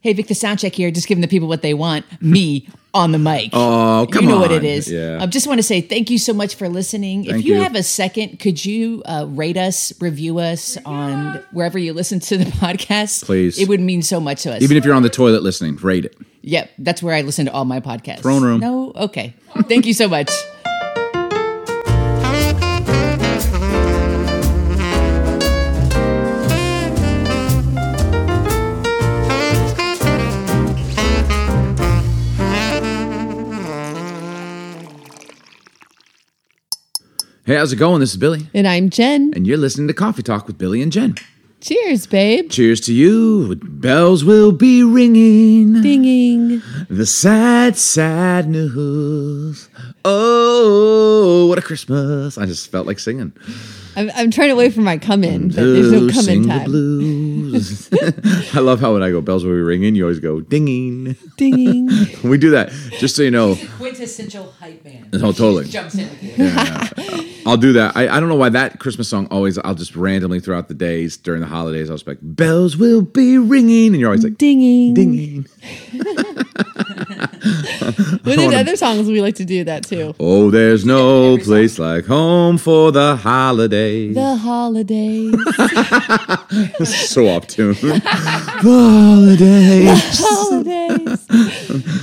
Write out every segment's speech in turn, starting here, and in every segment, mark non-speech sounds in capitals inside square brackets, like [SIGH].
Hey, Vic, the sound check here, just giving the people what they want. Me [LAUGHS] on the mic. Oh, come You know what it is. Yeah. I just want to say thank you so much for listening. if you, you. have a second, could you uh, rate us, review us on wherever you listen to the [LAUGHS] podcast? Please. It would mean so much to us. Even if you're on the toilet listening, rate it. Yep, that's where I listen to all my podcasts. Throne room. No, okay. Thank you so much. Hey, how's it going? This is Billy, And I'm Jen. and you're listening to Coffee Talk with Billy and Jen. Cheers, babe. Cheers to you. Bells will be ringing. Dinging. The sad, sad news. Oh, what a Christmas. I just felt like singing. I'm, I'm trying to wait for my come in, but there's no come in the time. Blues. [LAUGHS] I love how when I go, bells will be ringing, you always go dinging. Dinging. [LAUGHS] We do that just so you know. Quintessential hype man. Oh, totally. Jumps in with you. I'll do that. I, I don't know why that Christmas song always, I'll just randomly throughout the days during the holidays, I'll just be like, bells will be ringing. And you're always like, Dinging. dinging. [LAUGHS] What are the other songs we like to do that too? Oh, there's no place like home for the holidays. The holidays. [LAUGHS] so off tune. [LAUGHS] holidays. holidays.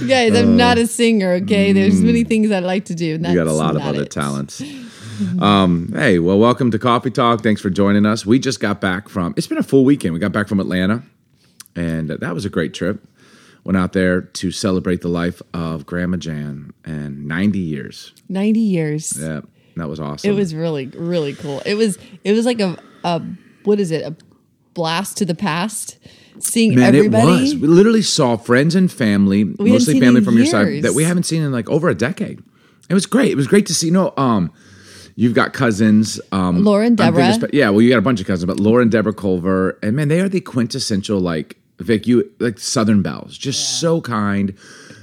Guys, I'm not a singer, okay? There's many things I'd like to do. And You Mm. got a lot of other it. talents. [LAUGHS] Um, hey, well, welcome to Coffee Talk. Thanks for joining us. We just got back from, it's been a full weekend. We got back from Atlanta, and that was a great trip. Went out there to celebrate the life of Grandma Jan and 90 years. 90 years. Yeah, that was awesome. It was really, really cool. It was it was like a, a what is it? A blast to the past. Seeing Man, everybody. it was. We literally saw friends and family, hadn't mostly family from your side that we haven't seen in like over a decade. It was great. It was great to see. You know, um, you've got cousins, um, Laura and Deborah. yeah, well, you got a bunch of cousins, but Laura and Deborah Culver, and man, they are the quintessential like Vic, you like Southern belles, just so kind.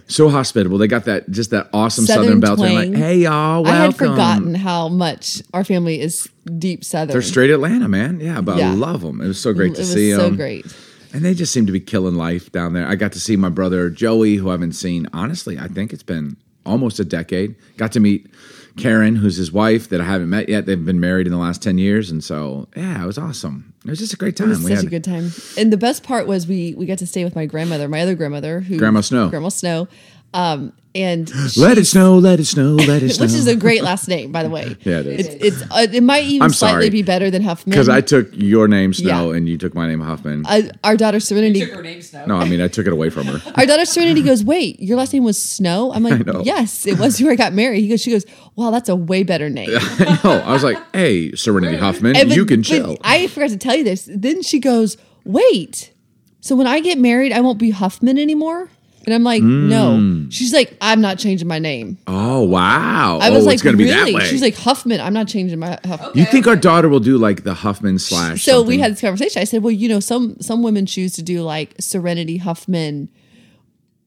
So hospitable. They got that just that awesome Southern, Southern belle. Like, hey y'all, welcome. I had forgotten how much our family is deep southern. They're straight Atlanta, man. Yeah, but I love them. It was so great it to see them. so great. And they just seem to be killing life down there. I got to see my brother Joey, who I haven't seen, honestly, I think it's been almost a decade. Got to meet Karen, who's his wife, that I haven't met yet. They've been married in the last 10 years. And so, yeah, it was awesome. It was just a great time. It was We such had- a good time. And the best part was we we got to stay with my grandmother, my other grandmother, who Grandma Snow. Grandma Snow. Um, and [GASPS] Let it she's- snow, let it snow, let it snow. [LAUGHS] which is a great last name, by the way. [LAUGHS] Yeah, it is. It's, it's uh, it might even I'm slightly sorry. be better than Huffman Because I took your name, Snow, Yeah. and you took my name, Huffman. Uh, our daughter Serenity. Took her name Snow. no, I mean, I took it away from her. Our daughter Serenity goes, wait, your last name was Snow? I'm [LAUGHS] like, yes, it was where I got married. He goes, she goes, wow, that's a way better name. I know. I was like, hey, Serenity Huffman, And but- you can chill. I forgot to tell you this. Then she goes, wait, so when I get married, I won't be Huffman anymore? And I'm like, Hmm. no. She's like, I'm not changing my name. oh, wow. I was oh, like, it's going to be really? that way. She's like, Huffman. I'm not changing my Huffman. you think our daughter will do like the Huffman slash? So we had this conversation. I said, well, you know, some some women choose to do like Serenity Huffman.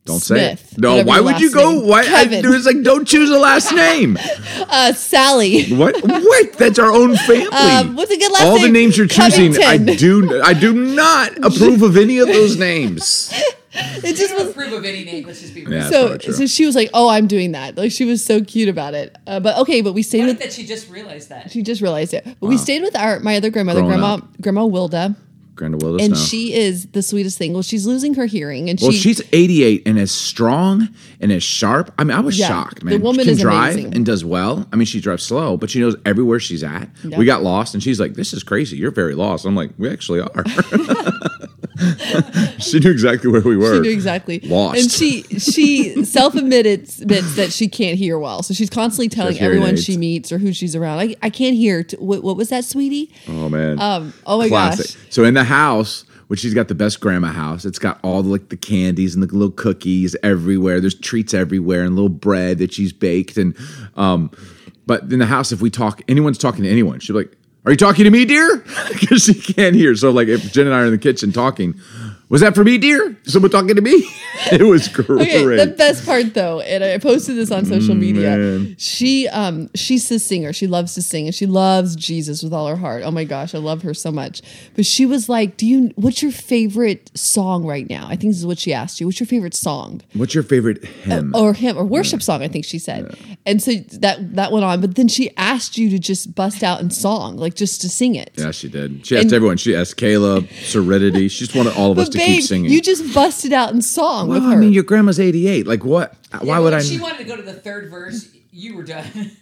Don't Smith, say it. No, why would you go? name. Why? I, it was like, don't choose a last [LAUGHS] name. Uh, Sally. what? What? That's our own [LAUGHS] family. Um, what's a good last name? All the names you're choosing, I do. I do not [LAUGHS] approve of any of those names. It just was approve of any name. Let's just be Yeah, so. So she was like, "Oh, I'm doing that." Like she was so cute about it. Uh, but okay, but we stayed with. that she just realized that. She just realized it. But we stayed with our my other grandmother, Grown grandma up. grandma Wilda, Granda Willis. and no. she is the sweetest thing. Well, she's losing her hearing, and Well, she she's 88 and as strong and as sharp. I mean, I was Yeah, shocked, the man. woman she can is drive amazing. and does well. I mean, she drives slow, but she knows everywhere she's at. Yeah. We got lost, and she's like, "This is crazy. You're very lost." I'm like, "We actually are." [LAUGHS] [LAUGHS] she knew exactly where we were. She knew exactly. Lost. And she she [LAUGHS] self admits admits that she can't hear well. So she's constantly telling hearing everyone aids. she meets or who she's around. I, I can't hear. T- what, what was that, sweetie? Oh man. Um, oh my Classic. gosh. So in the house, which she's got the best grandma house. It's got all the like the candies and the little cookies everywhere. There's treats everywhere and little bread that she's baked and um but in the house if we talk anyone's talking to anyone, she'll be like, "Are you talking to me, dear?" [LAUGHS] Because she can't hear. So like if Jen and I are in the kitchen talking, Was that for me, dear? Someone talking to me? [LAUGHS] it was great. Okay, the best part though, and I posted this on social media. Man. She um she's a singer. She loves to sing and she loves Jesus with all her heart. Oh my gosh, I love her so much. But she was like, "Do you what's your favorite song right now?" I think this is what she asked you. What's your favorite song? What's your favorite hymn? Or hymn or worship song, I think she said. And so that that went on, but then she asked you to just bust out in song, like just to sing it. yeah, she did. She asked And- everyone. She asked Caleb, Serenity. She just wanted all of us to babe, keep singing. you just busted out in song well, with her. I mean, your grandma's 88. Like, what? Why would I? She wanted to go to the third verse. You were done. [LAUGHS]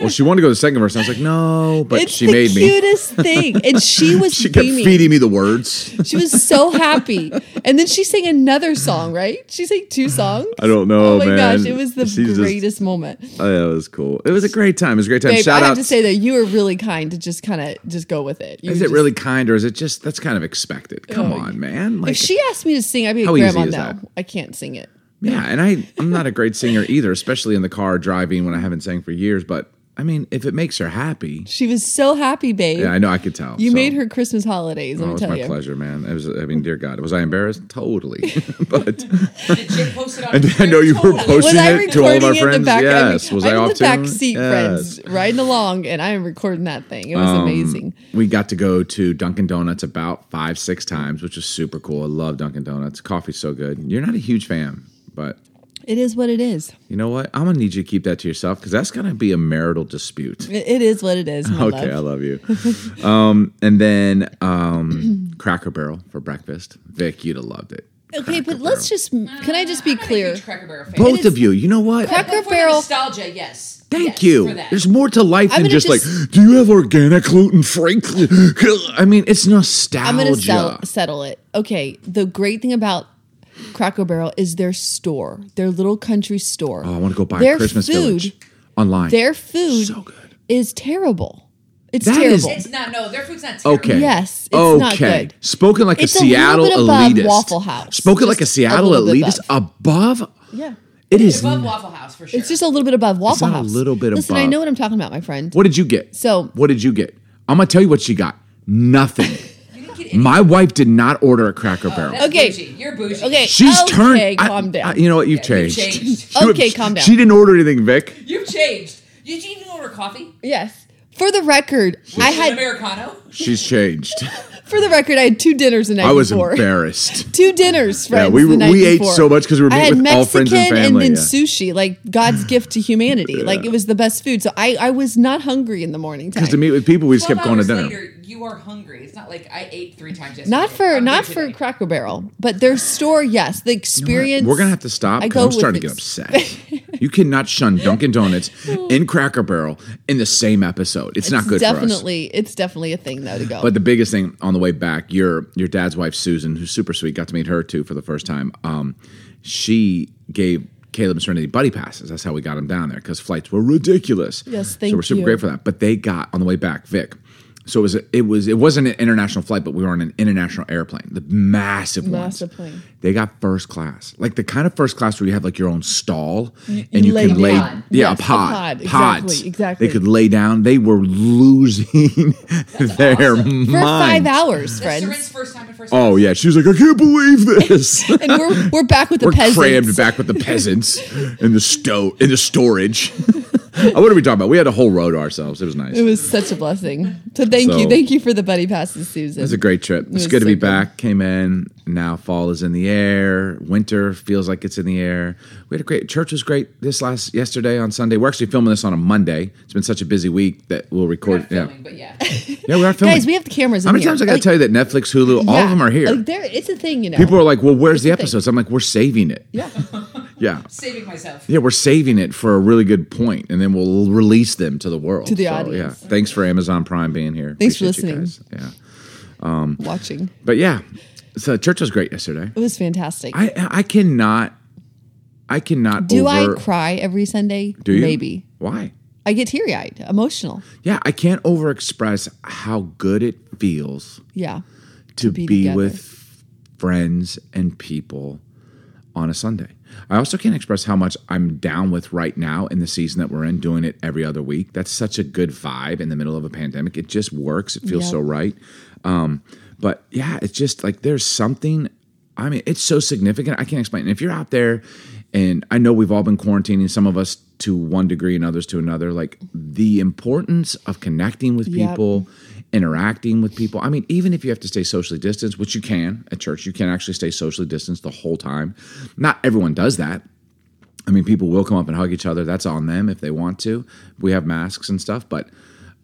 Well, she wanted to go to the second verse. And I was like, no, but it's she the made me. The cutest thing. And [LAUGHS] she was She kept beaming. feeding me the words. She was so happy. And then she sang another song, right? She sang two songs. I don't know, Oh my man. gosh, it was the She's just- greatest moment. Oh, yeah, it was cool. It was a great time. It was a great time. Babe, Shout I out. have to say that you were really kind to just kind of just go with it. You is it just- really kind or is it just that's kind of expected? Come Oh, on, man. Like, If she asked me to sing, I'd be How like, Grandma, is no. I can't sing it. Yeah, and I I'm not a great singer either, especially in the car driving when I haven't sang for years. But I mean, if it makes her happy, She was so happy, babe. yeah, I know I could tell. you So, made her Christmas holidays. Oh, Let it me was tell my you. pleasure, man. It was. I mean, dear God, was I embarrassed? Totally. [LAUGHS] [LAUGHS] but Did Jake post it on [LAUGHS] I Instagram? know you were posting it to all of recording our friends. the back? yes. I mean, was I'm I off the back seat, Yes. friends, riding along, and I am recording that thing. It was Um, amazing. We got to go to Dunkin' Donuts about five, six times, which was super cool. I love Dunkin' Donuts. Coffee's so good. You're not a huge fan, but It is what it is. you know what? I'm gonna need you to keep that to yourself because that's gonna be a marital dispute. It, it is what it is. My Okay, I love. love you. [LAUGHS] um, and then um, Cracker Barrel for breakfast. Vic, you'd have loved it. Okay, Cracker but let's just. Can I just be I'm clear? Cracker Barrel fan. both of you. You know what? Cracker for Barrel- nostalgia, yes. Thank Yes, you. for that. There's more to life I'm than just, just- like, do you have organic gluten free? [LAUGHS] I mean, it's nostalgia. I'm going to sell, settle it. Okay, the great thing about Cracker Barrel is their store, their little country store. Oh, I want to go buy their Christmas food, Village online. Their food So good. is terrible. It's That is- terrible. It's not. No, their food's not terrible. Okay. Yes, it's okay. not good. Spoken like It's a a little Seattle bit above elitist. Waffle House. Spoken like a Just a Seattle elitist above. yeah. It is. Above Waffle House for sure. It's just a little bit above Waffle not a little bit Listen, I know what I'm talking about, my friend. What did you get? So- what did you get? I'm gonna tell you what she got. Nothing. [LAUGHS] You didn't get any- My wife did not order a Cracker Barrel. Oh, that's Okay. bougie. You're bougie. Okay, She's okay, turned. I- calm down. I- you know what? You've Yeah, you've changed. changed. You- Okay, calm down. She didn't order anything, Vic. You've changed. Did you even order coffee? yes. For the record, I An had Americano. She's changed. [LAUGHS] for the record, I had two dinners the night I was before. embarrassed. [LAUGHS] Two dinners, friends. we- the night we ate before. so much 'cause we were I meeting had with all friends and Mexican family, then yeah. sushi, like God's [LAUGHS] gift to humanity. Like it was the best food. So I, I was not hungry in the morning. Because to meet with people, we just kept 12 going to dinner. Later, you are hungry. It's not like I ate three times yesterday. not for I'm not for today. Cracker Barrel, but their store, yes, the experience. We're gonna have to stop. I 'cause go I'm with starting to get upset. [LAUGHS] you cannot shun Dunkin' Donuts and Cracker Barrel in the same episode. It's, not It's good for us. definitely, it's definitely a thing though to go. But the biggest thing on the way back, your your dad's wife Susan, who's super sweet, got to meet her too for the first time. Um, she gave Caleb and Serenity buddy passes. That's how we got them down there because flights were ridiculous. Yes, thank you. So we're super you. grateful for that. But they got on the way back, Vic. So it was it was it wasn't an international flight, but we were on an international airplane, the massive, one. Massive ones. plane. They got first class, like the kind of first class where you have like your own stall and you you can lay, down. yeah, Yes, a a pod, pod. pods. Exactly, exactly. They could lay down. They were losing [LAUGHS] their awesome. for five hours, That's friends. First time in first. Oh yeah, she was like, I can't believe this. [LAUGHS] and we're we're back with the We're peasants. crammed back with the peasants [LAUGHS] in the sto in the storage. What are we talking about? We had a whole to ourselves. It was nice. It was such a blessing. So thank So- you, thank you for the buddy passes, Susan. It was a great trip. It's was good to be good. back. Came in. Now fall is in the air. Winter feels like it's in the air. We had a great church was great this last yesterday on Sunday. We're actually filming this on a Monday. It's been such a busy week that we'll record. yeah, filming, but yeah. [LAUGHS] yeah, we are filming. Guys, we have the cameras. How in many here. times I got to Like, tell you that Netflix, Hulu, all of them are here. Like, there, it's a thing, you know. People are like, "Well, where's the It's thing. episodes?" I'm like, "We're saving it." yeah. [LAUGHS] Yeah. Saving myself. Yeah, we're saving it for a really good point, and then we'll release them to the world. To the So, audience. Yeah. Thanks for Amazon Prime being here. Thanks for Appreciate you listening. Yeah. Um, watching. But yeah, so church was great yesterday. It was fantastic. I I cannot, I cannot. Do over, I cry every Sunday? Do you? Maybe. Why? I get teary eyed, emotional. Yeah, I can't over express how good it feels Yeah. to, be be, with friends and people on a Sunday. I also can't express how much I'm down with right now in the season that we're in, doing it every other week. That's such a good vibe in the middle of a pandemic. It just works. It feels Yeah. so right. Um, but yeah, it's just like there's something I mean, it's so significant. I can't explain. And if you're out there, and I know we've all been quarantining, some of us to one degree and others to another, like the importance of connecting with Yep. people, interacting with people. I mean, even if you have to stay socially distanced, which you can at church, you can actually stay socially distanced the whole time. Not everyone does that. I mean, people will come up and hug each other. That's on them if they want to. We have masks and stuff, but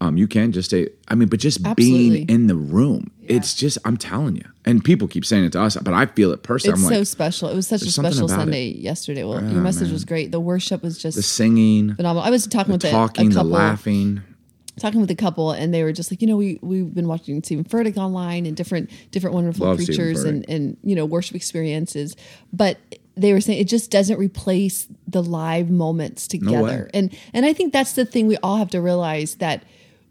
um, you can just stay. I mean, but just Absolutely. being in the room, it's just, I'm telling you. And people keep saying it to us, but I feel it personally. It's I'm so like, special. It was such a special Sunday yesterday. Well, your message was great. The worship was just the singing, phenomenal. I was talking with a- talking, a the couple, laughing. talking with a couple, and they were just like, you know, we we've been watching Stephen Furtick online and different different wonderful Love preachers and and you know worship experiences, but they were saying it just doesn't replace the live moments together, and and I think that's the thing we all have to realize that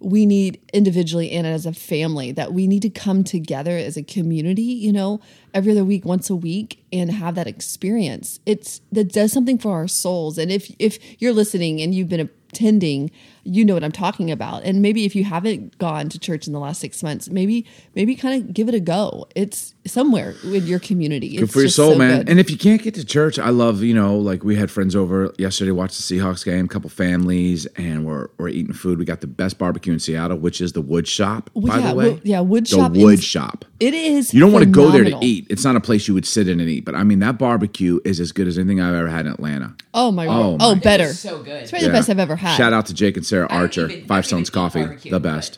we need individually and as a family that we need to come together as a community you know every other week once a week and have that experience. It's that does something for our souls. And if if you're listening and you've been attending you know what i'm talking about and maybe if you haven't gone to church in the last six months maybe maybe kind of give it a go it's somewhere in your community Good it's for your soul, so man. good. And if you can't get to church, I love, you know, like we had friends over yesterday, watched the Seahawks game, a couple families, and we're, we're eating food. We got the best barbecue in Seattle, which is the Wood Shop, by yeah, the way. Wood- yeah, Wood the Shop Wood in- Shop. it is You don't want to go there to eat. It's not a place you would sit in and eat. But I mean, that barbecue is as good as anything I've ever had in Atlanta. oh my Oh god oh, better It's so good. it's probably the best i've ever had Shout out to Jake and Sarah Archer, Five Stones Coffee, barbecue, the but-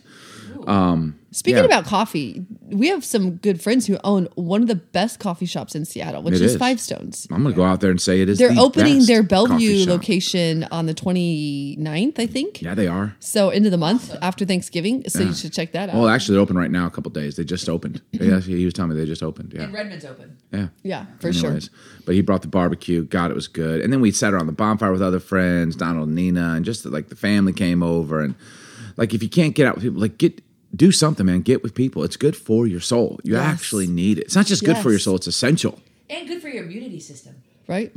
best. Speaking Yeah. about coffee, we have some good friends who own one of the best coffee shops in Seattle, which It is, is. Five Stones. I'm going to go out there and say it is. They're the opening best their Bellevue location on the 29th, I think. Yeah, they are. So end of the month after Thanksgiving. So you should check that out. Well, actually, they're open right now. A couple days. They just opened. [LAUGHS] yeah, he was telling me they just opened. Yeah. And Redmond's open. Yeah. yeah, for sure. But he brought the barbecue. God, it was good. And then we sat around the bonfire with other friends, Donald and Nina, and just like the family came over. And like, if you can't get out with people, like get do something, man. Get with people. It's good for your soul. You Yes. actually need it. It's not just good for your soul. It's essential. And good for your immunity system. Right?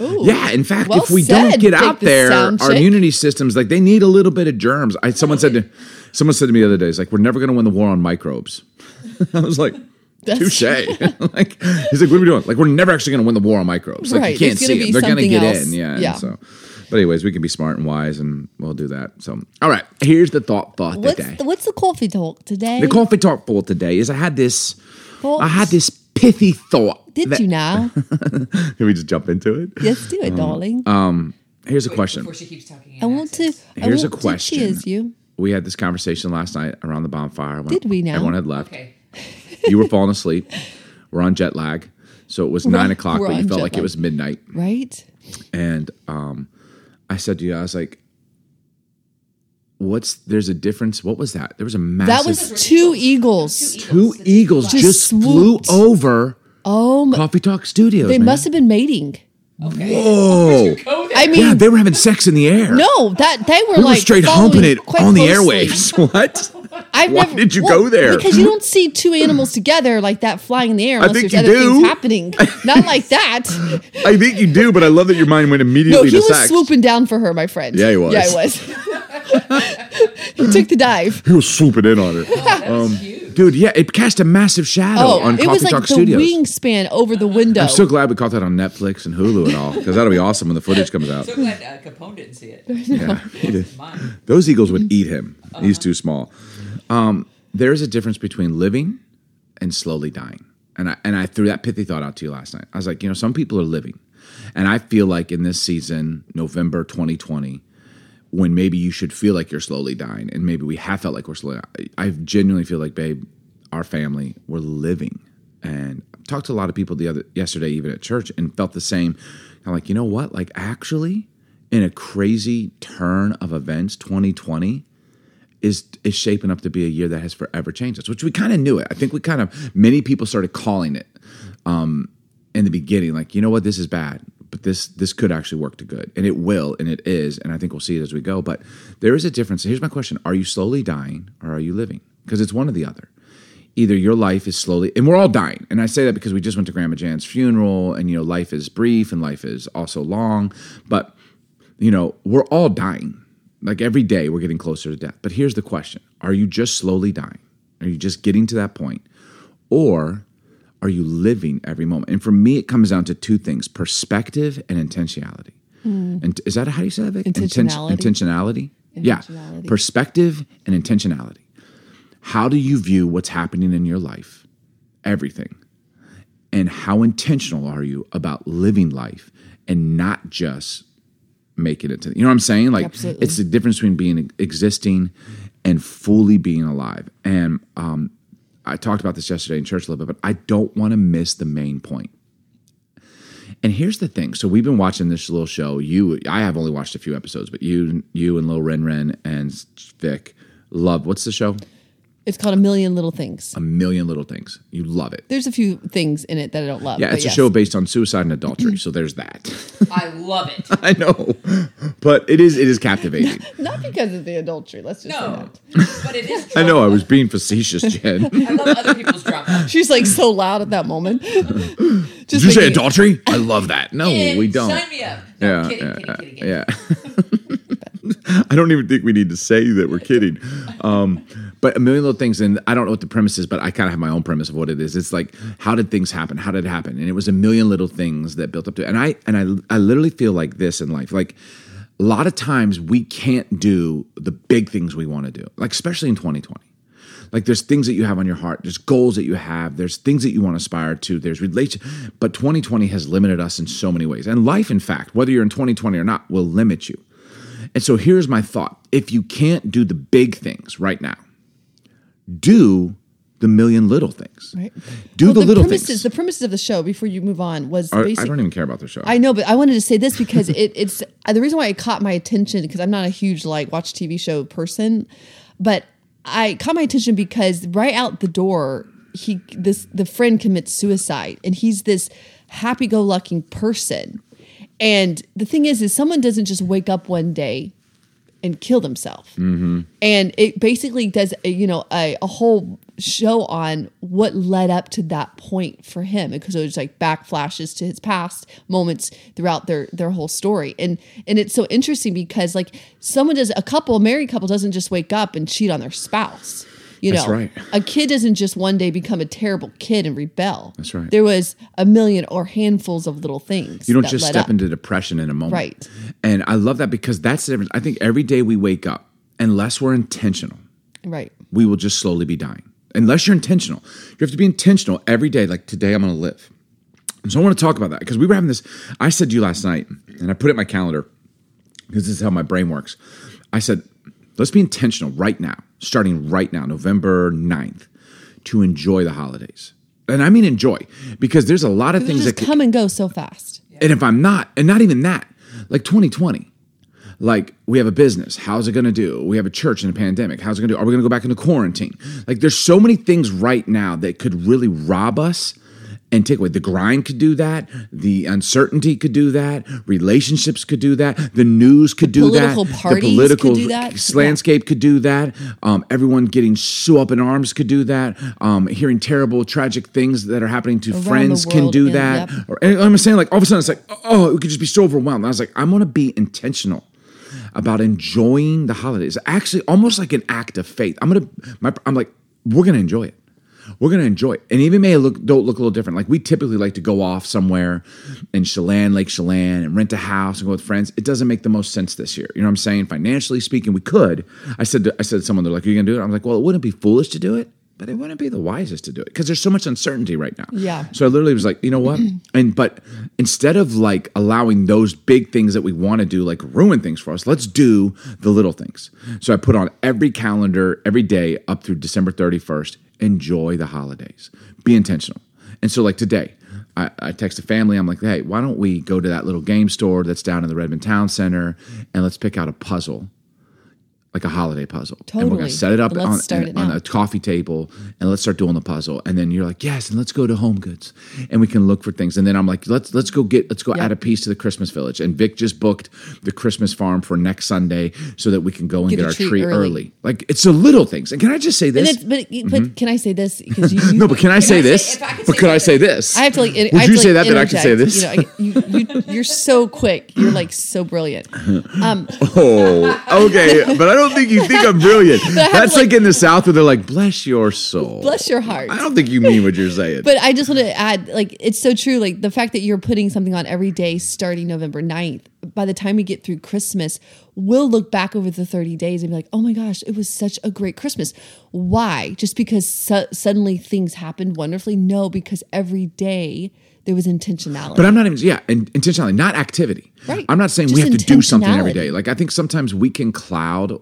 Ooh. Yeah. In fact, Well if we said, don't get out the there, our chick. immunity systems like they need a little bit of germs. I someone said to [LAUGHS] someone said to me the other day, "It's like we're never going to win the war on microbes." [LAUGHS] I was like. Touche. [LAUGHS] like he's like, what are we doing? Like we're never actually going to win the war on microbes. Like Right, you can't see be it. They're going to get else. in. Yeah. Yeah. So, but anyways, we can be smart and wise, and we'll do that. So, all right. Here's the thought for What's today. the, what's the coffee talk today? The coffee talk for today is I had this. Thoughts? I had this pithy thought. Did that- you now? [LAUGHS] Can we just jump into it? yes, do it, darling. Here's a Wait, question. Before she keeps talking. in I want to. accents. I Here's a question. To cheers you. We had this conversation last night around the bonfire. when Did we now? Everyone had left. Okay. You were falling asleep. We're on jet lag. So it was We're nine o'clock, but you felt jet like it was midnight. Right? And um, I said to you, I was like, "What's there's a difference? What was that? There was a massive. That was two eagles. two eagles Just just, flew swooped. over Oh, my, Coffee Talk Studios. they man. must have been mating. Okay. Whoa! I mean, Yeah, they were having sex in the air. no, that they were we like were straight humping it quite on the closely. airwaves. [LAUGHS] What? I've Why never, did you well, go there? Because you don't see two animals together like that flying in the air unless think there's you other do. things happening. Not like that. I think you do, but I love that your mind went immediately No, immediately he to was sex. swooping down for her, my friend. Yeah, he was. Yeah, he was. [LAUGHS] he took the dive. He was swooping in on her. [LAUGHS] Um, dude, yeah, it cast a massive shadow Oh, on it Coffee was like Talk the Studios. wingspan over the window. I'm so glad we caught that on Netflix and Hulu and all, because that'll be awesome when the footage comes out. So glad uh, Capone didn't see it. Yeah, he did. Those eagles would eat him. He's too small. Um, there is a difference between living and slowly dying. And I and I threw that pithy thought out to you last night. I was like, you know, some people are living. And I feel like in this season, November 2020, when maybe you should feel like you're slowly dying, and maybe we have felt like we're slowly I genuinely feel like, babe, our family, we're living. And I talked to a lot of people the other yesterday, even at church, and felt the same. I'm like, you know what? Like actually, in a crazy turn of events, 2020 is is shaping up to be a year that has forever changed us, which we kind of knew it. I think we kind of many people started calling it um, in the beginning, like you know what, this is bad, but this this could actually work to good, and it will, and it is, and I think we'll see it as we go. But there is a difference. Here's my question: Are you slowly dying, or are you living? Because it's one or the other. Either your life is slowly, and we're all dying, and I say that because we just went to Grandma Jan's funeral, and you know, life is brief and life is also long, but you know, we're all dying. Like every day, we're getting closer to death. But here's the question Are you just slowly dying? Are you just getting to that point? Or are you living every moment? And for me, it comes down to two things perspective and intentionality. Hmm. And is that how you say that? Vic? Inten- Intentionality. intentionality. Yeah. Perspective and intentionality. How do you view what's happening in your life? Everything. And how intentional are you about living life and not just making it to you know what I'm saying? Like Absolutely. it's the difference between being existing and fully being alive. And um, I talked about this yesterday in church a little bit, but I don't want to miss the main point. And here's the thing. So we've been watching this little show. You, I have only watched a few episodes, but you, you and Lil Ren Ren and Vic love. What's the show? It's called A Million Little Things. A Million Little Things. You love it. There's a few things in it that I don't love. Yeah, but it's a yes. show based on suicide and adultery. so there's that. [LAUGHS] I love it. I know, but it is it is captivating. [LAUGHS] Not because of the adultery. Let's just say No, that. but it is. [LAUGHS] I know. I was being facetious, Jen. I love other people's drama. She's like so loud at that moment. Did just you say making- adultery? I love that. No, Kid, we don't. Sign me up. No, yeah, kidding, yeah, kidding, kidding, kidding. yeah. I don't even think we need to say that we're kidding. Um, but a million little things, and I don't know what the premise is, but I kind of have my own premise of what it is. It's like, mm. how did things happen? How did it happen? And it was a million little things that built up to it. And I and I I literally feel like this in life, like. A lot of times we can't do the big things we want to do, like especially in 2020 like there's things that you have on your heart there's goals that you have there's things that you want to aspire to there's relation but 2020 has limited us in so many ways and life in fact whether you're in 2020 or not will limit you and so here's my thought if you can't do the big things right now do the million little things Right. do Well, the, little premises, things The premises of the show, before you move on, was I, I don't even care about the show I know, but I wanted to say this because it, it's uh, the reason why it caught my attention because I'm not a huge like watch TV show person, but I caught my attention because right out the door, he this the friend commits suicide, and he's this happy-go-lucky person. And the thing is, is someone doesn't just wake up one day and kill themselves. Mm-hmm. And it basically does, you know, a, a whole show on what led up to that point for him because it was like backflashes to his past moments throughout their their whole story. And and it's so interesting because like someone does a couple, a married couple doesn't just wake up and cheat on their spouse. You That's know, right. a kid doesn't just one day become a terrible kid and rebel. That's right. There was a million or handfuls of little things. You don't just step up. into depression in a moment. Right. And I love that because that's the difference. I think every day we wake up, unless we're intentional, right. we will just slowly be dying. Unless you're intentional. You have to be intentional every day. Like today, I'm going to live. So I want to talk about that because we were having this. I said to you last night, and I put it in my calendar because this is how my brain works. I said, let's be intentional right now, starting right now, November 9th, to enjoy the holidays. And I mean enjoy because there's a lot of things that could, come and go so fast. and if I'm not, and not even that, like 2020, like we have a business, how's it gonna do? We have a church in a pandemic, how's it gonna do? Are we gonna go back into quarantine? Like there's so many things right now that could really rob us and take away. The grind could do that, the uncertainty could do that, relationships could do that, the news could do political that, parties the political could do that. landscape could do that. Um, everyone getting so up in arms could do that. Um, hearing terrible, tragic things that are happening to Around friends can do and- that. yep. Or, I'm saying like all of a sudden it's like, oh, it could just be so overwhelmed. I was like, I'm gonna be intentional about enjoying the holidays. Actually, almost like an act of faith. I'm gonna, my, I'm like, we're gonna enjoy it. We're gonna enjoy it, and even may look don't look a little different. Like we typically like to go off somewhere in Chelan, Lake Chelan, and rent a house and go with friends. It doesn't make the most sense this year. You know what I'm saying? Financially speaking, we could. I said, to, I said to someone, they're like, "Are you gonna do it?" I'm like, "Well, it wouldn't be foolish to do it." But it wouldn't be the wisest to do it because there's so much uncertainty right now. Yeah. So I literally was like, you know what? [CLEARS THROAT] And but instead of like allowing those big things that we want to do like ruin things for us, let's do the little things. So I put on every calendar every day up through December 31st. Enjoy the holidays. Be intentional. And so like today, I, I text a family. I'm like, hey, why don't we go to that little game store that's down in the Redmond Town Center and let's pick out a puzzle like a holiday puzzle. And we're gonna set it up on, and- it on a coffee table and let's start doing the puzzle. And then you're like, yes, and let's go to Home Goods and we can look for things. And then I'm like, let's let's go get let's go Yep. add a piece to the Christmas village. And Vic just booked the Christmas farm for next Sunday so that we can go and Get get, our tree tree early. early. Like it's the little things. And can I just say this? but but can I say this? Because you, [LAUGHS] you no, but can I say I say- this? if I but say could I say this? I have to like. I Would you say that that I could say this? You know, you, you you're so quick. You're like so brilliant. [LAUGHS] Um, Oh, okay. But I don't don't think you think I'm brilliant. [LAUGHS] That's like, like- in the South where they're like, bless your soul. Bless your heart. I don't think you mean what you're saying. But I just want to add, like, it's so true. Like, the fact that you're putting something on every day starting November 9th, by the time we get through Christmas, we'll look back over the 30 days and be like, oh my gosh, it was such a great Christmas. Why? Just because su- suddenly things happened wonderfully? No, because every day there was intentionality. But I'm not even yeah, and intentionality, not activity. Right. I'm not saying we have to do something every day. Like I think sometimes we can cloud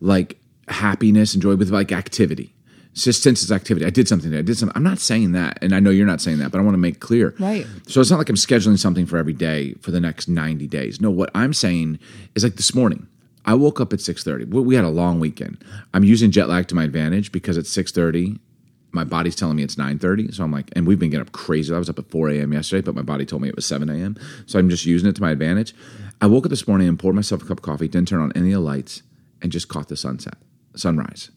like happiness and joy with like activity. It's just since it's activity. I did something. I did something. I'm not saying that, and I know you're not saying that, but I want to make clear. Right. So it's not like I'm scheduling something for every day for the next 90 days. No, what I'm saying is like this morning. I woke up at 6:30. We we had a long weekend. I'm using jet lag to my advantage because at 6:30 my body's telling me it's 9.30 so i'm like and we've been getting up crazy i was up at 4 a.m yesterday but my body told me it was 7 a.m so i'm just using it to my advantage i woke up this morning and poured myself a cup of coffee didn't turn on any of the lights and just caught the sunset sunrise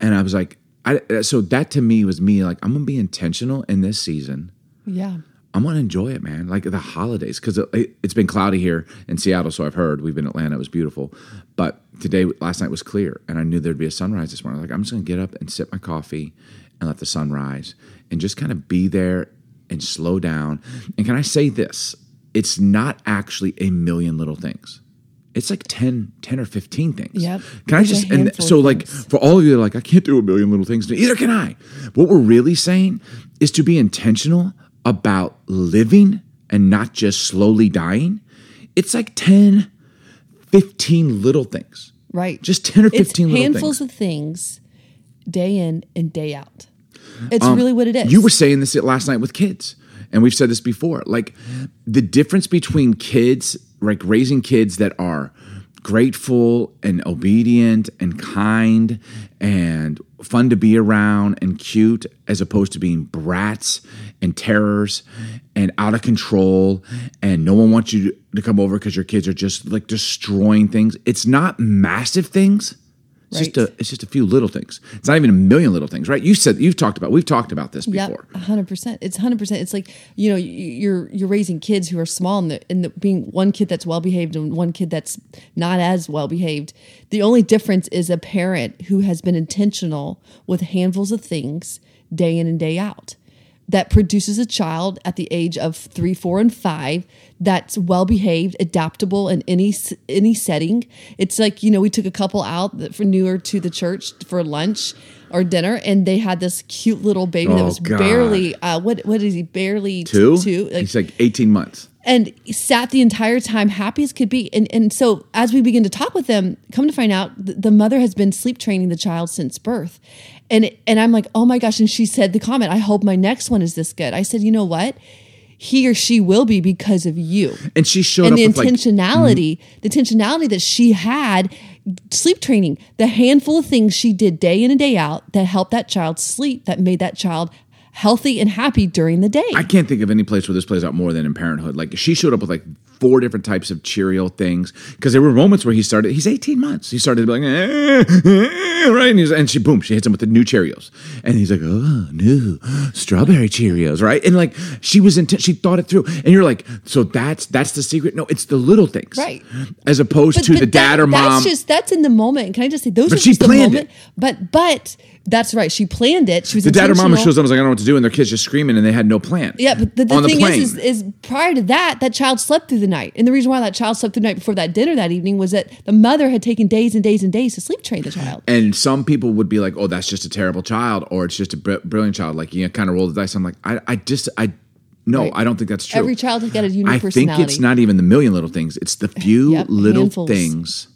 and i was like I, so that to me was me like i'm gonna be intentional in this season yeah. I'm gonna enjoy it, man. Like the holidays, because it, has been cloudy here in Seattle, so I've heard. We've been in Atlanta; it was beautiful, but today, last night was clear, and I knew there'd be a sunrise this morning. Like I'm just gonna get up and sip my coffee and let the sun rise, and just kind of be there and slow down. And can I say this? It's not actually a million little things. It's like 10, 10 or 15 things. Yep. Can I It's just, and so like for all of you that are like, I can't do a million little things, either can I. What we're really saying is to be intentional about living and not just slowly dying. It's like 10, 15 little things. Right. Just 10 or it's 15 little handfuls things. of things day in and day out. It's really what it is. Um, You were saying this last night with kids, and we've said this before. Like the difference between kids, like raising kids that are grateful and obedient and kind and fun to be around and cute, as opposed to being brats and terrors and out of control, and no one wants you to- come over because your kids are just like destroying things. It's not massive things. It's just a it's just a few little things. It's not even a million little things, right? You said you've talked about we've talked about this before. Yep, hundred percent. It's hundred percent. It's like you know, you- you're you're raising kids who are small, and, the, and the, being one kid that's well behaved and one kid that's not as well behaved. The only difference is a parent who has been intentional with handfuls of things day in and day out. That produces a child at the age of three, four, and five that's well behaved, adaptable in any any setting. It's like you know we took a couple out that for newer to the church for lunch or dinner, and they had this cute little baby that Oh, was God. barely uh, what what is he barely Two? two like He's like 18 months. And sat the entire time happy as could be. And and so as we begin to talk with them come to find out th- the mother has been sleep training the child since birth. And and I'm like oh my gosh. And she said the comment I hope my next one is this good. I said you know what? He or she will be because of you. And she showed and up the with like intentionality mm-hmm. the intentionality that she had sleep training the handful of things she did day in and day out that helped that child sleep that made that child healthy and happy during the day I can't think of any place where this plays out more than in parenthood. Like she showed up with like four different types of Cheerio things because there were moments where he started. He's 18 months. He started to be like, "Eh, eh," right, and, he's, and she boom, she hits him with the new Cheerios, and he's like, oh, new strawberry Cheerios, right? And like she was intent, she thought it through, and you're like, so that's that's the secret. No, it's the little things, Right. As opposed to the dad or mom. That's just that's in the moment. Can I just say those But are she just the planned moment? it. But but that's right. She planned it. She was the dad or mom shows up and was like, I don't know what to do, and their kids just screaming, and they had no plan. Yeah, but the, the on the thing is, is, is prior to that, that child slept through the night, and the reason why that child slept through the night before that dinner that evening was that the mother had taken days and days and days to sleep train the child. And some people would be like, "Oh, that's just a terrible child," or "It's just a br- brilliant child." Like you know, kind of roll the dice. I'm like, I, I just, I, no, Right. I don't think that's true. Every child has got a unique I think it's not even the million little things. It's the few Yep, little handfuls. things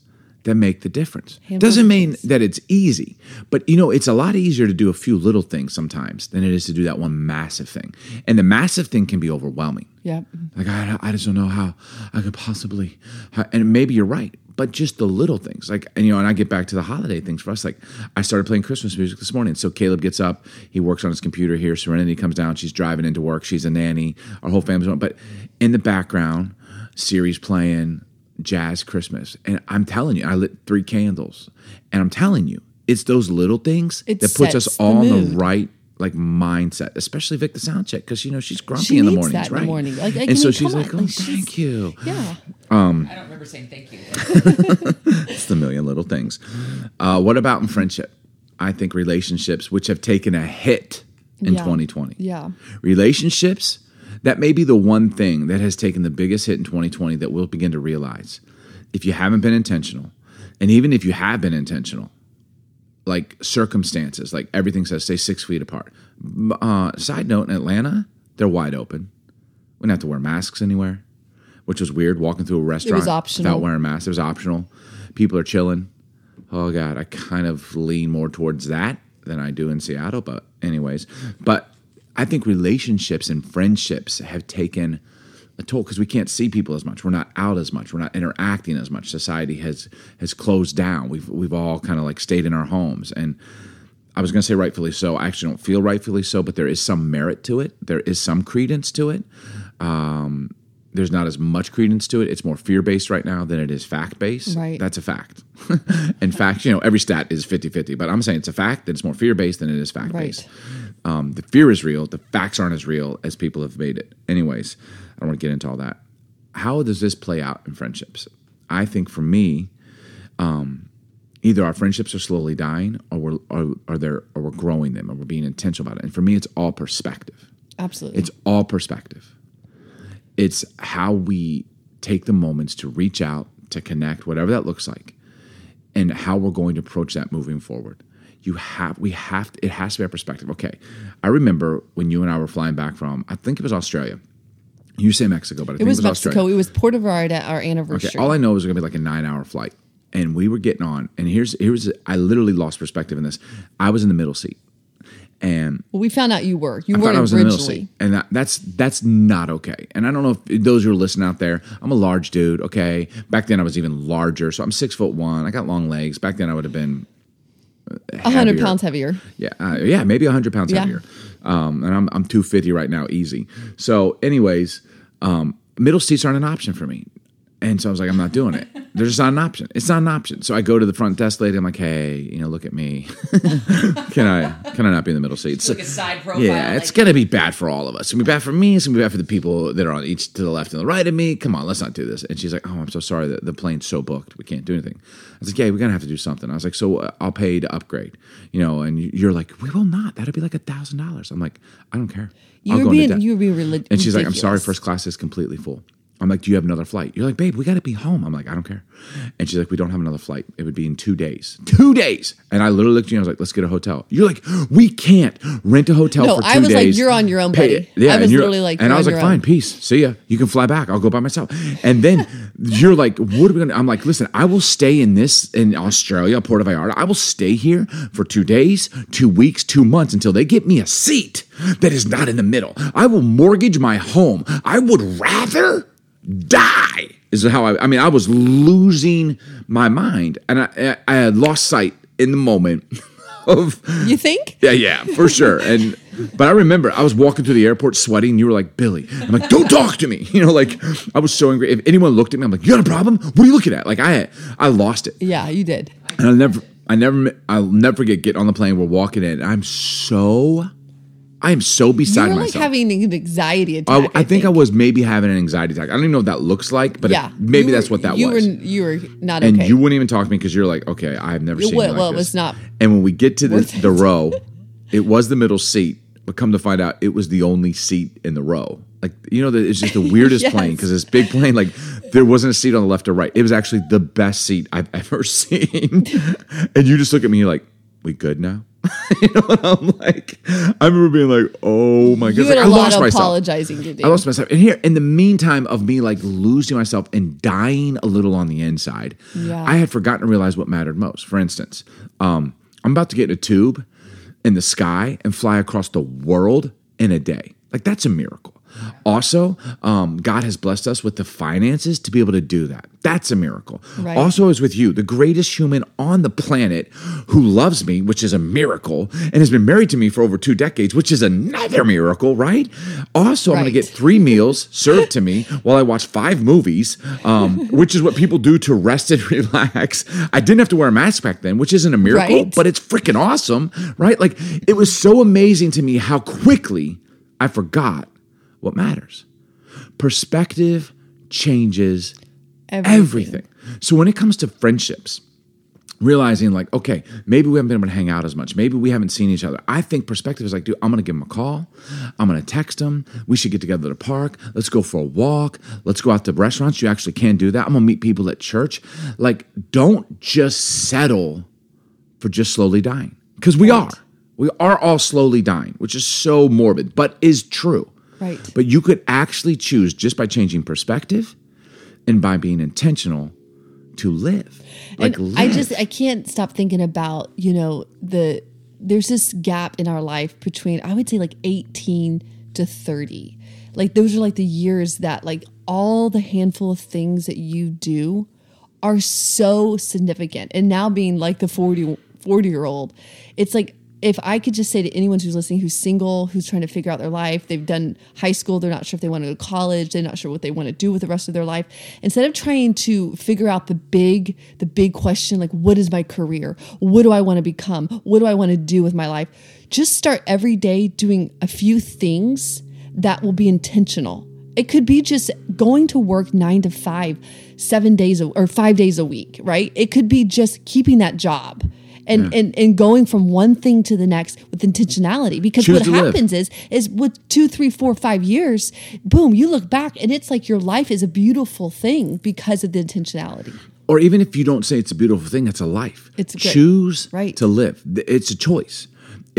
that make the difference. Handfuls Doesn't mean that it's easy, but you know, it's a lot easier to do a few little things sometimes than it is to do that one massive thing. And the massive thing can be overwhelming. Yeah. Like I, I just don't know how I could possibly, how- and maybe you're right, but just the little things, like and you know, and I get back to the holiday things for us. Like I started playing Christmas music this morning, so Caleb gets up, he works on his computer here. Serenity comes down, she's driving into work, she's a nanny, our whole family's on. But in the background, series playing jazz Christmas, and I'm telling you, I lit three candles, and I'm telling you, it's those little things It that puts us sets the all in the right. Like mindset, especially Vic the sound check, because you know she's grumpy She in the needs mornings, that in the right? morning. Like, I and so she's like, on, "Oh, like, she's- thank you." Yeah. I don't remember saying thank you. [LAUGHS] [LAUGHS] It's the million little things. Uh, what about in friendship? I think relationships which have taken a hit in Yeah. 2020. Yeah. Relationships, that may be the one thing that has taken the biggest hit in 2020 that we'll begin to realize. If you haven't been intentional, and even if you have been intentional, like circumstances, like everything says stay six feet apart. Uh, side note in Atlanta, they're wide open. We don't have to wear masks anywhere, which was weird walking through a restaurant without wearing masks. It was optional. People are chilling. Oh God, I kind of lean more towards that than I do in Seattle. But anyways, but I think relationships and friendships have taken a toll because we can't see people as much. We're not out as much. We're not interacting as much. Society has has closed down. We've we've all kind of like stayed in our homes and. I was going to say rightfully so. I actually don't feel rightfully so, but there is some merit to it. There is some credence to it. Um, there's not as much credence to it. It's more fear based right now than it is fact based. Right. That's a fact. [LAUGHS] In fact, you know, every stat is 50 50, but I'm saying it's a fact that it's more fear based than it is fact based. Right. Um, the fear is real. The facts aren't as real as people have made it. Anyways, I don't want to get into all that. How does this play out in friendships? I think for me, um, either our friendships are slowly dying, or we're or, or they're or we're growing them, or we're being intentional about it. And for me, it's all perspective. Absolutely. It's all perspective. It's how we take the moments to reach out, to connect, whatever that looks like, and how we're going to approach that moving forward. You have, we have, to, it has to be our perspective. Okay. I remember when you and I were flying back from, I think it was Australia. You say Mexico, but I it think was it was Mexico. Australia. It was Puerto Vallarta, our anniversary. Okay, all I know is it's gonna be like a nine hour flight. And we were getting on, and here's here's I literally lost perspective in this. I was in the middle seat. And well, we found out you were. You weren't thought I was in the middle originally. seat, and that, that's that's not okay. And I don't know if those who are listening out there. I'm a large dude. Okay, back then I was even larger, so I'm six foot one. I got long legs. Back then I would have been hundred pounds heavier. Yeah, uh, yeah, maybe hundred pounds Yeah. heavier. Um, and I'm I'm two fifty right now, easy. So, anyways, um, middle seats aren't an option for me. And so I was like, I'm not doing it. They're just not an option. It's not an option. So I go to the front desk lady. I'm like, hey, you know, look at me. [LAUGHS] can I can I not be in the middle seats? like a side profile. Yeah, it's gonna be bad for all of us. It's gonna be bad for me. It's gonna be bad for the people that are on each to the left and the right of me. Come on, let's not do this. And she's like, "Oh, I'm so sorry. The, the plane's so booked. We can't do anything." I was like, "Yeah, we're gonna have to do something." I was like, "So uh, I'll pay to upgrade." You know, and you- you're like, "We will not. That'll be like a thousand dollars." I'm like, "I don't care. You I'll were go being debt." you were being relig- And she's like, "I'm sorry, first class is completely full." I'm like, "Do you have another flight?" You're like, "Babe, we got to be home." I'm like, "I don't care." And she's like, "We don't have another flight. It would be in two days. Two days." And I literally looked at you. and I was like, "Let's get a hotel." You're like, "We can't rent a hotel No, for two I was like, "You're on your own, buddy." it." Yeah, I was literally like, and I was like, "Fine, own." peace. See ya. You can fly back. I'll go by myself." And then you're like, "What are we gonna?" I'm like, "Listen, I will stay in this in Australia, Puerto Vallarta. I will stay here for two days, two weeks, two months until they get me a seat that is not in the middle. I will mortgage my home. I would rather." Die is how I, I mean I was losing my mind and I, I had lost sight in the moment [LAUGHS] of You think? yeah yeah for sure and but I remember I was walking through the airport sweating and you were like Billy I'm like don't talk to me [LAUGHS] you know like I was so angry if anyone looked at me I'm like you got a problem what are you looking at like I I lost it Yeah, you did. and I'll never I never I'll never forget getting on the plane we're walking in I'm so I am so You beside were like myself having an anxiety oh, attack. I, I think I was maybe having an anxiety attack. I don't even know what that looks like, but Yeah, it- maybe You that's what that you was. You were, you were not and okay. you wouldn't even talk to me because you're like, okay, I've never seen well- you like well, it was not And when we get to the, the row, [LAUGHS] it was the middle seat, but come to find out, it was the only seat in the row. Like you know, that it's just the [LAUGHS] weirdest Yes. plane because this big plane, like there wasn't a seat on the left or right. It was actually the best seat I've [LAUGHS] ever seen. and you just look at me, you're like, we good now? [LAUGHS] you know what I'm like? I remember being like, oh my god, like, I lost of myself. apologizing to do. I lost myself. And here, in the meantime of me like losing myself and dying a little on the inside, Yeah. I had forgotten to realize what mattered most. For instance, um, I'm about to get in a tube in the sky and fly across the world in a day. Like that's a miracle. Also, um, God has blessed us with the finances to be able to do that. That's a miracle. Right. Also, is with you, the greatest human on the planet who loves me, which is a miracle, and has been married to me for over two decades, which is another miracle, right? Also, I'm going to get three meals served to me while I watch five movies, um, [LAUGHS] which is what people do to rest and [LAUGHS] relax. I didn't have to wear a mask back then, which isn't a miracle, Right. but it's freaking awesome, right? Like it was so amazing to me how quickly I forgot what matters. Perspective changes Everything. everything. So when it comes to friendships, realizing like, okay, maybe we haven't been able to hang out as much. Maybe we haven't seen each other. I think perspective is like, dude, I'm gonna give him a call. I'm gonna text him. We should get together at the park. Let's go for a walk. Let's go out to restaurants. You actually can do that. I'm gonna meet people at church. Like, don't just settle for just slowly dying. Because we are. We are all slowly dying, which is so morbid, but is true. Right. But you could actually choose just by changing perspective and by being intentional to live. Like and I just I can't stop thinking about you know the there's this gap in our life between I would say like 18 to 30. Like those are like the years that like all the handful of things that you do are so significant. And now being like the 40 40 year old, it's like if I could just say to anyone who's listening who's single, who's trying to figure out their life, they've done high school, they're not sure if they want to go to college, they're not sure what they want to do with the rest of their life. Instead of trying to figure out the big, the big question, like what is my career? What do I want to become? What do I want to do with my life? Just start every day doing a few things that will be intentional. It could be just going to work nine to five, seven days a, or five days a week, right? It could be just keeping that job and, and and going from one thing to the next with intentionality. Because Choose what to live. happens is is with two, three, four, five years, boom, you look back and it's like your life is a beautiful thing because of the intentionality. or even if you don't say it's a beautiful thing, it's a life. It's good. choose Right. to live. It's a choice.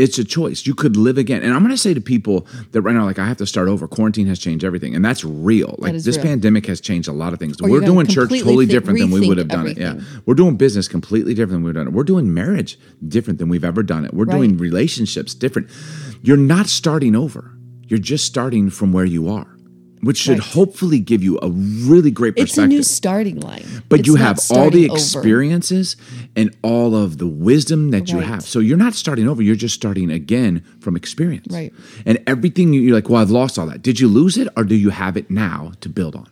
It's a choice. You could live again. And I'm going to say to people that right now, like, I have to start over. Quarantine has changed everything. And that's real. Like, is this real. pandemic has changed a lot of things. Or We're doing church totally thi- different than we would have done it. Yeah. We're doing business completely different than we've done it. We're doing marriage different than we've ever done it. We're doing relationships different. You're not starting over. You're just starting from where you are, which should Right. hopefully give you a really great perspective. It's a new starting line. but It's you have all the starting over. experiences and all of the wisdom that you have. So you're not starting over, you're just starting again from experience. Right. And everything you- you're like, well, I've lost all that. Did you lose it or do you have it now to build on?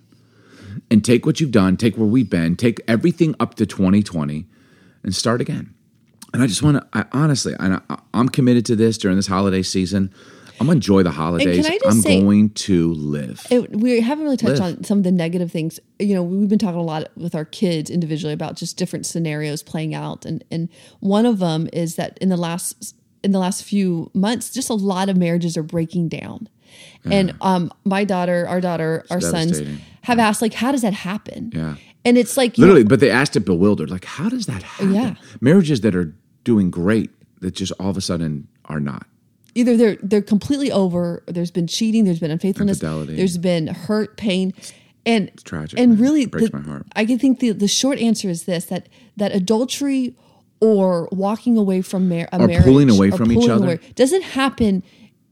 And take what you've done, take where we've been, take everything up to 2020 and start again. And I just want to, I, honestly, I, I'm committed to this during this holiday season. I'm going to enjoy the holidays. I'm say- going to live. it, we haven't really touched Live. on some of the negative things. You know, we've been talking a lot with our kids individually about just different scenarios playing out, and and one of them is that in the last in the last few months, just a lot of marriages are breaking down. And um, my daughter, our daughter, our sons have asked, like, how does that happen? Yeah. And it's like, you know, Literally, but they asked it bewildered. Like, how does that happen? Yeah. Marriages that are doing great that just all of a sudden are not. Either they're they're completely over or there's been cheating there's been unfaithfulness Infidelity. there's been hurt pain and tragic, and really It breaks the- my heart. i can think the, the short answer is this that that adultery or walking away from mar- a Or marriage pulling away from each pulling other. away doesn't happen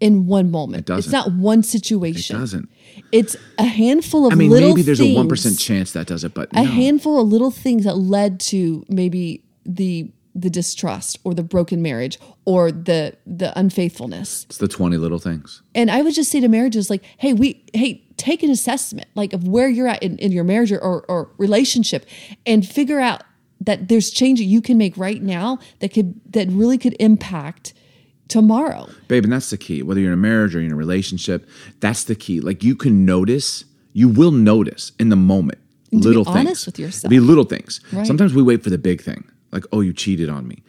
in one moment It doesn't. it's not one situation It doesn't. it's a handful of I mean, maybe there's a one percent chance that does it, but a no. handful of little things that led to maybe the the distrust or the broken marriage or the the unfaithfulness it's the twenty little things. and I would just say to marriages like, hey, we hey, take an assessment like of where you're at in, in your marriage or, or, or relationship and figure out that there's change that you can make right now that could that really could impact tomorrow. Babe, and that's the key. Whether you're in a marriage or you're in a relationship, that's the key. Like you can notice, you will notice in the moment to be little things. honest with yourself. Be little things. Right. Sometimes we wait for the big thing. Like, oh, you cheated on me.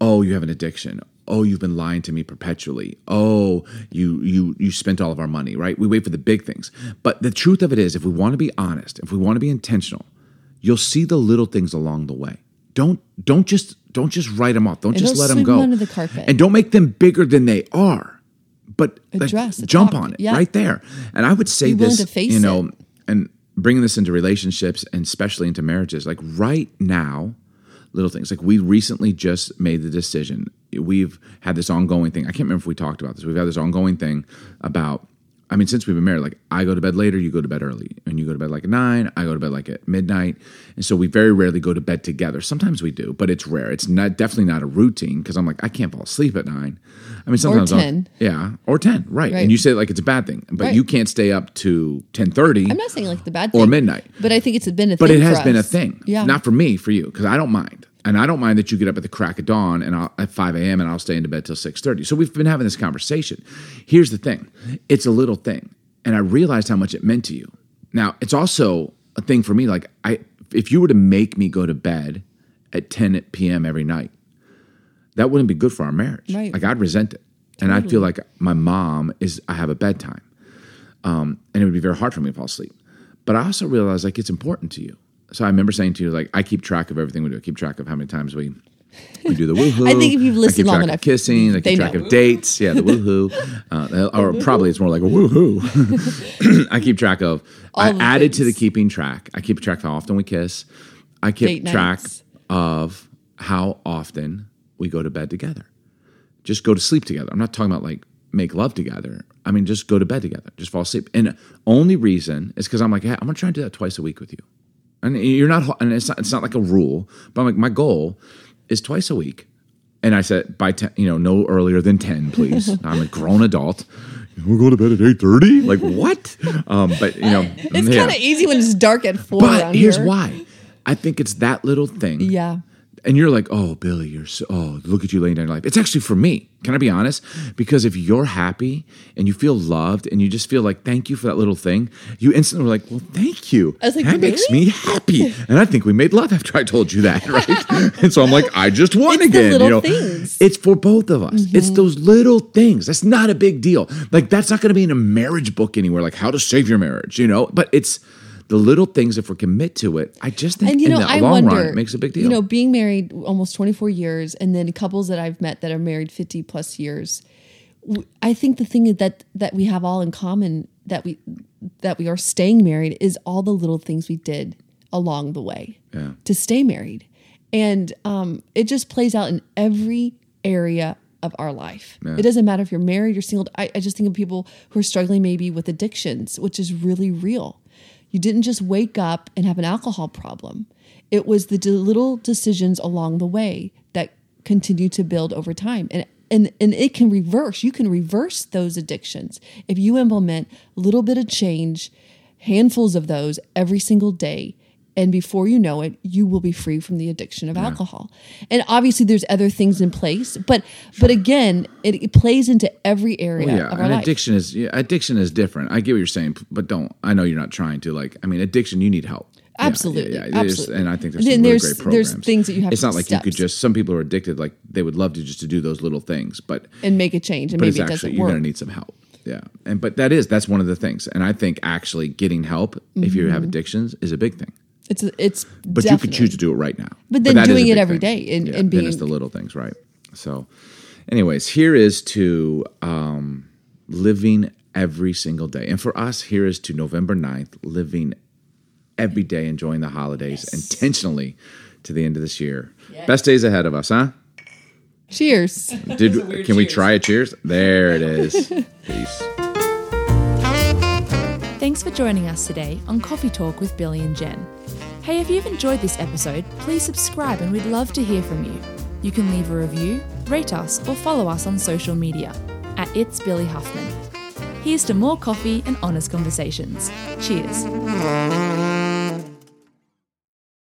Oh, you have an addiction. Oh, you've been lying to me perpetually. Oh, you you you spent all of our money, right? We wait for the big things. But the truth of it is, if we want to be honest, if we want to be intentional, you'll see the little things along the way. Don't don't just don't just write them off. Don't just don't let them go. under the carpet. And don't make them bigger than they are. But Address the jump on it Yeah. right there. And I would say this, you know, it. and bringing this into relationships and especially into marriages, like right now, little things. Like we recently just made the decision. We've had this ongoing thing. I can't remember if we talked about this. We've had this ongoing thing about. I mean, since we've been married, like I go to bed later, you go to bed early, and you go to bed like at nine. I go to bed like at midnight, and so we very rarely go to bed together. Sometimes we do, but it's rare. It's not definitely not a routine because I'm like I can't fall asleep at nine. I mean, sometimes I'll- 10. yeah, or ten, right. Right. And you say like it's a bad thing, but Right. you can't stay up to ten thirty I'm not saying like the bad or midnight. but I think it's been a thing. But thing it has been a thing. Yeah. Not for me, for you, because I don't mind. And I don't mind that you get up at the crack of dawn and I'll, at 5 a.m. and I'll stay into bed till 6.30. So we've been having this conversation. Here's the thing. It's a little thing. And I realized how much it meant to you. Now, it's also a thing for me. Like I if you were to make me go to bed at 10 p.m. every night, that wouldn't be good for our marriage. Right. Like I'd resent it. And I'd feel like my mom is, I have a bedtime. Um, and it would be very hard for me to fall asleep. But I also realized like it's important to you. So I remember saying to you, like, I keep track of everything we do. I keep track of how many times we we do the [LAUGHS] woohoo. I think if you've listened I keep long track enough, of kissing. I keep track know. of dates. Yeah, the woohoo. [LAUGHS] Uh, or probably it's more like a woohoo. [LAUGHS] I keep track of. I All the added to the keeping track. I keep track of how often we kiss. I keep Date track nights. of how often we go to bed together. Just go to sleep together. I'm not talking about like make love together. I mean, just go to bed together. Just fall asleep. And only reason is because I'm like, hey, I'm gonna try and do that twice a week with you. And you're not, and it's not, it's not like a rule, but I'm like, my goal is twice a week. And I said by ten, you know, no earlier than ten, please. [LAUGHS] I'm a grown adult. We'll go to bed at eight thirty. Like what? Um, but you know, [LAUGHS] It's yeah. kind of easy when it's dark at four. But here's here. why. I think it's that little thing. Yeah. And you're like, oh, Billy, you're so, oh, look at you laying down your life. It's actually for me. Can I be honest? Because if you're happy and you feel loved and you just feel like, thank you for that little thing, you instantly were like, well, thank you. I was like, that makes me happy. And I think we made love after I told you that, right? [LAUGHS] and so I'm like, I just won It's again. you know, things. it's for both of us. It's mm-hmm. those little things. That's not a big deal. Like that's not going to be in a marriage book anywhere, like how to save your marriage, you know. But it's the little things. If we commit to it, I just think And you in know, the I long wonder. run, it makes a big deal. You know, being married almost 24 years, and then couples that I've met that are married 50 plus years. I think the thing that that we have all in common that we that we are staying married is all the little things we did along the way Yeah. to stay married, and um, it just plays out in every area of our life. It doesn't matter if you're married or single. I, I just think of people who are struggling maybe with addictions, which is really real. You didn't just wake up and have an alcohol problem. It was the little decisions along the way that continue to build over time. And and and it can reverse. You can reverse those addictions if you implement a little bit of change, handfuls of those every single day. And before you know it, you will be free from the addiction of alcohol. And obviously, there's other things in place, but but again, it, it plays into every area Well, yeah, of our and life. addiction is yeah, addiction is different. I get what you're saying, but don't. I know you're not trying to. Like, I mean, addiction, you need help. Yeah, Absolutely, there's- absolutely. and I think there's some really there's- great programs. there's things that you have It's not like you could just. Some people are addicted. Like they would love to just to do those little things, but and make a change, and but maybe it actually doesn't you're work. going to need some help. Yeah, and but that is that's one of the things, and I think actually getting help if you Mm-hmm. have addictions is a big thing. It's it's But you could choose to do it right now. But then that is doing it big every thing. day and- yeah, and then it's being- the little things, right? So, anyways, here is to um, living every single day, and for us, here is to November 9th, living every day, enjoying the holidays intentionally to the end of this year. Best days ahead of us, huh? Cheers. Did can we try a cheers? There it is. [LAUGHS] Peace. Thanks for joining us today on Coffee Talk with Billy and Jen. Hey, if you've enjoyed this episode, please subscribe and we'd love to hear from you. You can leave a review, rate us, or follow us on social media at It's Billy Huffman. Here's to more coffee and honest conversations. Cheers.